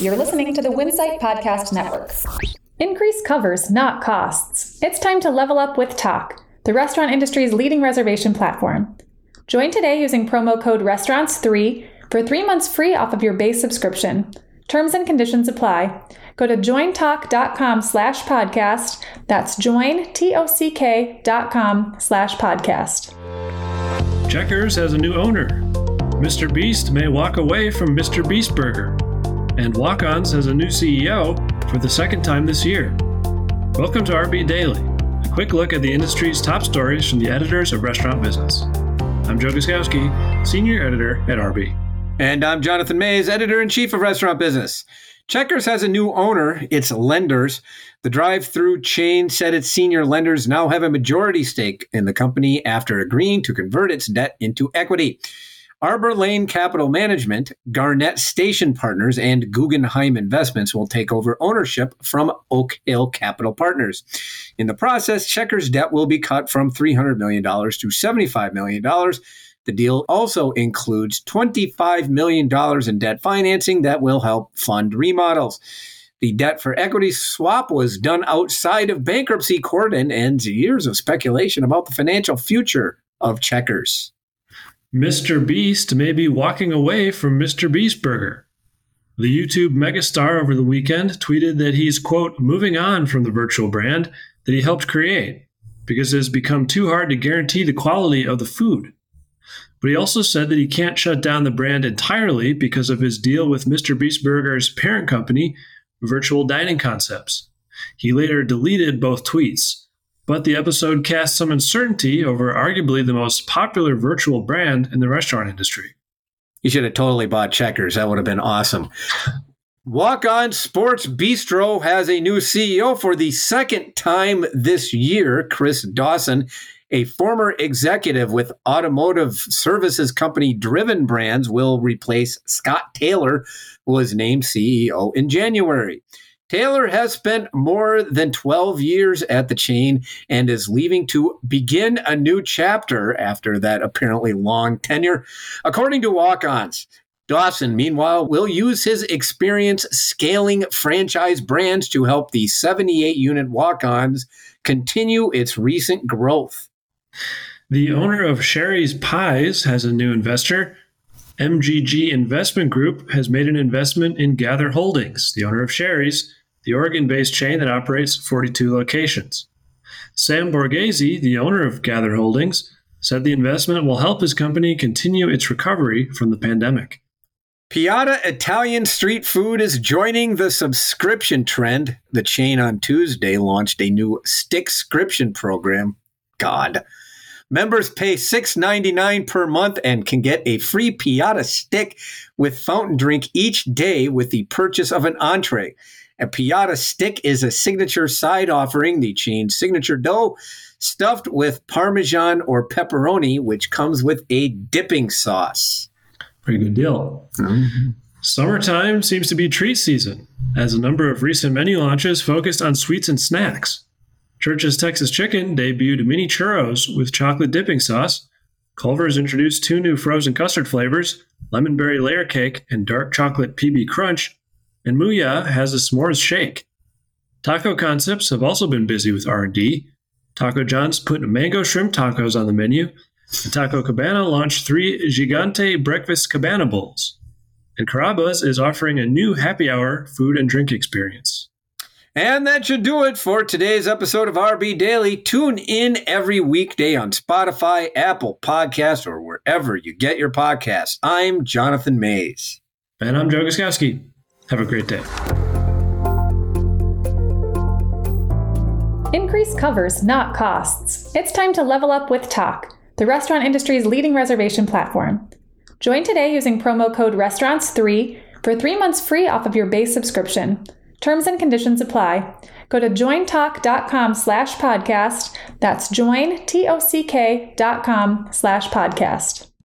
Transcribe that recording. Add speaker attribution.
Speaker 1: You're listening to the Winsight Podcast Network. Increase covers, not costs. It's time to level up with Tock, the restaurant industry's leading reservation platform. Join today using promo code RESTAURANTS3 for three months free off of your base subscription. Terms and conditions apply. Go to jointock.com slash podcast. That's join, T-O-C-K dot com slash podcast.
Speaker 2: Checkers has a new owner. MrBeast may walk away from MrBeast Burger. And Walk-On's has a new CEO for the second time this year. Welcome to RB Daily, a quick look at the industry's top stories from the editors of Restaurant Business. I'm Joe Guszkowski, Senior Editor at RB.
Speaker 3: And I'm Jonathan Maze, Editor in Chief of Restaurant Business. Checkers has a new owner, its lenders. The drive through chain said its senior lenders now have a majority stake in the company after agreeing to convert its debt into equity. Arbor Lane Capital Management, Garnett Station Partners, and Guggenheim Investments will take over ownership from Oak Hill Capital Partners. In the process, Checkers' debt will be cut from $300 million to $75 million. The deal also includes $25 million in debt financing that will help fund remodels. The debt for equity swap was done outside of bankruptcy court and ends years of speculation about the financial future of Checkers.
Speaker 2: MrBeast may be walking away from MrBeast Burger. The YouTube megastar over the weekend tweeted that he's, quote, moving on from the virtual brand that he helped create because it has become too hard to guarantee the quality of the food. But he also said that he can't shut down the brand entirely because of his deal with MrBeast Burger's parent company, Virtual Dining Concepts. He later deleted both tweets, but the episode cast some uncertainty over arguably the most popular virtual brand in the restaurant industry.
Speaker 3: You should have totally bought Checkers. That would have been awesome. Walk-On's Sports Bistreaux has a new CEO for the second time this year, Chris Dawson. A former executive with automotive services company Driven Brands will replace Scott Taylor, who was named CEO in January. Taylor has spent more than 12 years at the chain and is leaving to begin a new chapter after that apparently long tenure. According to Walk-On's, Dawson, meanwhile, will use his experience scaling franchise brands to help the 78 unit Walk-On's continue its recent growth.
Speaker 2: The owner of Shari's Pies has a new investor. MGG Investment Group has made an investment in Gather Holdings, the owner of Shari's, the Oregon based chain that operates 42 locations. Sam Borghese, the owner of Gather Holdings, said the investment will help his company continue its recovery from the pandemic.
Speaker 3: Piada Italian Street Food is joining the subscription trend. The chain on Tuesday launched a new stickscription program. God. Members pay $6.99 per month and can get a free Piada stick with fountain drink each day with the purchase of an entree. A piada stick is a signature side offering, the chain's signature dough, stuffed with Parmesan or pepperoni, which comes with a dipping sauce.
Speaker 2: Pretty good deal. Mm-hmm. Summertime seems to be treat season, as a number of recent menu launches focused on sweets and snacks. Church's Texas Chicken debuted mini churros with chocolate dipping sauce. Culver's introduced two new frozen custard flavors, lemon berry layer cake and dark chocolate PB crunch, and Mooyah has a s'mores shake. Taco Concepts have also been busy with R&D. Taco John's put mango shrimp tacos on the menu. And Taco Cabana launched three Gigante breakfast cabana bowls. And Carrabba's is offering a new happy hour food and drink experience.
Speaker 3: And that should do it for today's episode of RB Daily. Tune in every weekday on Spotify, Apple Podcasts, or wherever you get your podcasts. I'm Jonathan Maze.
Speaker 2: And I'm Joe Guszkowski. Have a great day.
Speaker 1: Increase covers, not costs. It's time to level up with Tock, the restaurant industry's leading reservation platform. Join today using promo code RESTAURANTS3 for three months free off of your base subscription. Terms and conditions apply. Go to jointock.com slash podcast. That's join, T-O-C-K dot com slash podcast.